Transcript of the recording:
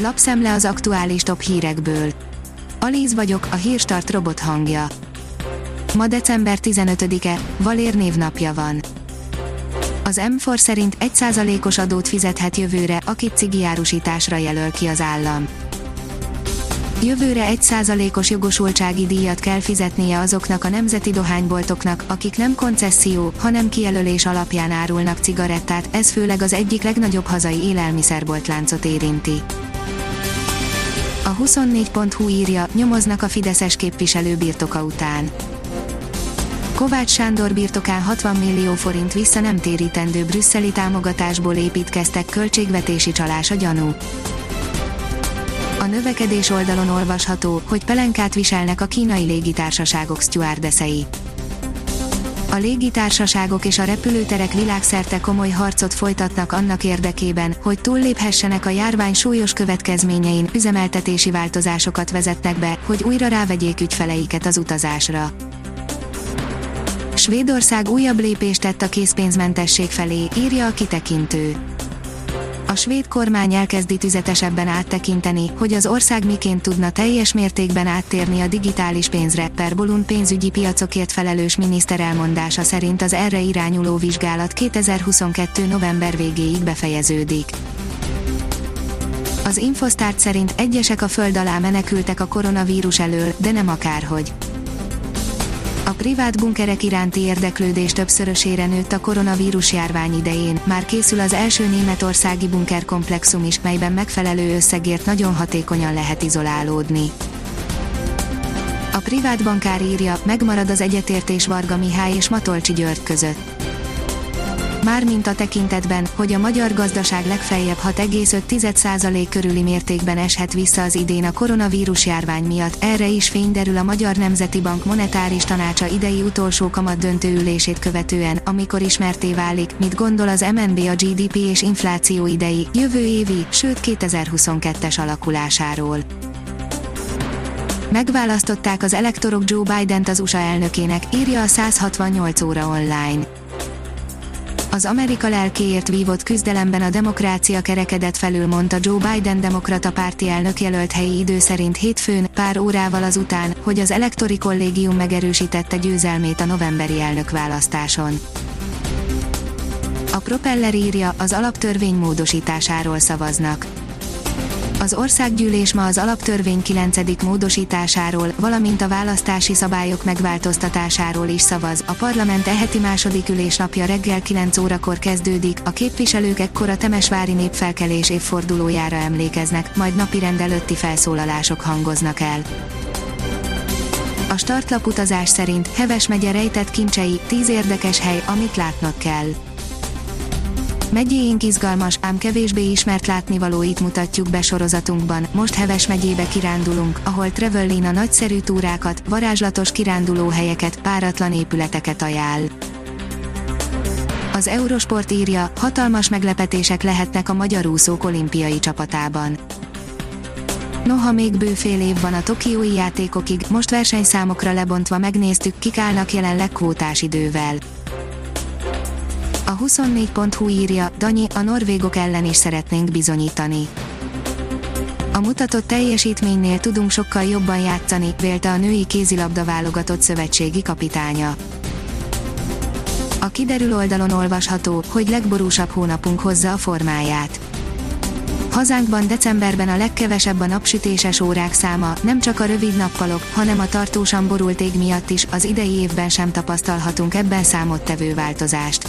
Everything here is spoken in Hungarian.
Lapszemle az aktuális top hírekből. Alíz vagyok, a hírstart robot hangja. Ma december 15-e, Valér névnapja van. Az M4 szerint 1%-os adót fizethet jövőre, akit cigiárusításra jelöl ki az állam. Jövőre 1%-os jogosultsági díjat kell fizetnie azoknak a nemzeti dohányboltoknak, akik nem koncesszió, hanem kijelölés alapján árulnak cigarettát, ez főleg az egyik legnagyobb hazai élelmiszerboltláncot érinti. A 24.hu írja, nyomoznak a Fideszes képviselő birtoka után. Kovács Sándor birtokán 60 millió forint vissza nem térítendő brüsszeli támogatásból építkeztek költségvetési csalás a gyanú. A növekedés oldalon olvasható, hogy pelenkát viselnek a kínai légitársaságok stewardessei. A légitársaságok és a repülőterek világszerte komoly harcot folytatnak annak érdekében, hogy túlléphessenek a járvány súlyos következményein, üzemeltetési változásokat vezetnek be, hogy újra rávegyék ügyfeleiket az utazásra. Svédország újabb lépést tett a készpénzmentesség felé, írja a kitekintő. Svéd kormány elkezdi tüzetesebben áttekinteni, hogy az ország miként tudna teljes mértékben áttérni a digitális pénzre. Perbolun pénzügyi piacokért felelős miniszter elmondása szerint az erre irányuló vizsgálat 2022. november végéig befejeződik. Az Infosztárt szerint egyesek a föld alá menekültek a koronavírus elől, de nem akárhogy. A privát bunkerek iránti érdeklődés többszörösére nőtt a koronavírus járvány idején, már készül az első németországi bunkerkomplexum is, melyben megfelelő összegért nagyon hatékonyan lehet izolálódni. A privát bankár írja, megmarad az egyetértés Varga Mihály és Matolcsi György között mármint a tekintetben, hogy a magyar gazdaság legfeljebb 6,5% körüli mértékben eshet vissza az idén a koronavírus járvány miatt, erre is fény derül a Magyar Nemzeti Bank monetáris tanácsa idei utolsó kamat döntőülését követően, amikor ismerté válik, mit gondol az MNB a GDP és infláció idei, jövő évi, sőt 2022-es alakulásáról. Megválasztották az elektorok Joe Biden-t az USA elnökének, írja a 168 óra online az Amerika lelkéért vívott küzdelemben a demokrácia kerekedett felül mondta Joe Biden demokrata párti elnök jelölt helyi idő szerint hétfőn, pár órával azután, hogy az elektori kollégium megerősítette győzelmét a novemberi elnökválasztáson. A Propeller írja, az alaptörvény módosításáról szavaznak az országgyűlés ma az alaptörvény 9. módosításáról, valamint a választási szabályok megváltoztatásáról is szavaz. A parlament eheti második ülésnapja reggel 9 órakor kezdődik, a képviselők ekkor a Temesvári népfelkelés évfordulójára emlékeznek, majd napirend előtti felszólalások hangoznak el. A startlap utazás szerint Heves megye rejtett kincsei, 10 érdekes hely, amit látnak kell. Megyéink izgalmas, ám kevésbé ismert látnivalóit mutatjuk be sorozatunkban. Most Heves megyébe kirándulunk, ahol Trevellina nagyszerű túrákat, varázslatos kirándulóhelyeket, páratlan épületeket ajánl. Az Eurosport írja, hatalmas meglepetések lehetnek a magyar úszók olimpiai csapatában. Noha még bő fél év van a Tokiói játékokig, most versenyszámokra lebontva megnéztük, kik állnak jelenleg kvótás idővel. A 24.hu írja, Danyi, a norvégok ellen is szeretnénk bizonyítani. A mutatott teljesítménynél tudunk sokkal jobban játszani, vélte a női kézilabda válogatott szövetségi kapitánya. A kiderül oldalon olvasható, hogy legborúsabb hónapunk hozza a formáját. Hazánkban decemberben a legkevesebb a napsütéses órák száma, nem csak a rövid nappalok, hanem a tartósan borult ég miatt is, az idei évben sem tapasztalhatunk ebben számottevő változást.